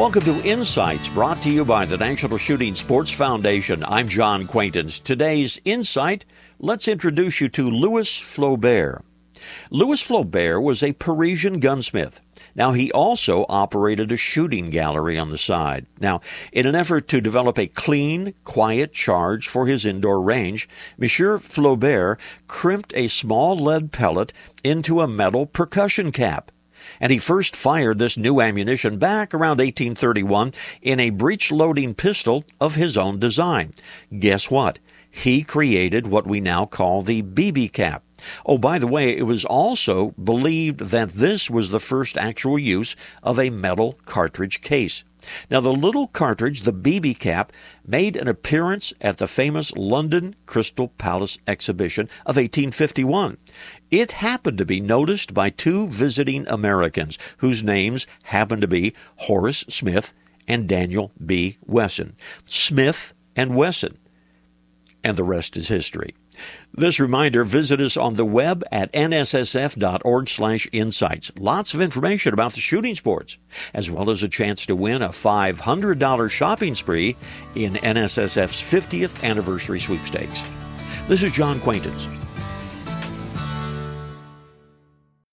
Welcome to Insights, brought to you by the National Shooting Sports Foundation. I'm John Quaintance. Today's Insight, let's introduce you to Louis Flobert. Louis Flobert was a Parisian gunsmith. Now, he also operated a shooting gallery on the side. Now, in an effort to develop a clean, quiet charge for his indoor range, Monsieur Flobert crimped a small lead pellet into a metal percussion cap and he first fired this new ammunition back around 1831 in a breech loading pistol of his own design. Guess what? He created what we now call the BB cap. Oh, by the way, it was also believed that this was the first actual use of a metal cartridge case. Now, the little cartridge, the BB cap, made an appearance at the famous London Crystal Palace exhibition of 1851. It happened to be noticed by two visiting Americans whose names happened to be Horace Smith and Daniel B. Wesson. Smith and Wesson. And the rest is history. This reminder, visit us on the web at nssf.org slash insights. Lots of information about the shooting sports, as well as a chance to win a $500 shopping spree in NSSF's 50th anniversary sweepstakes. This is John Quaintance.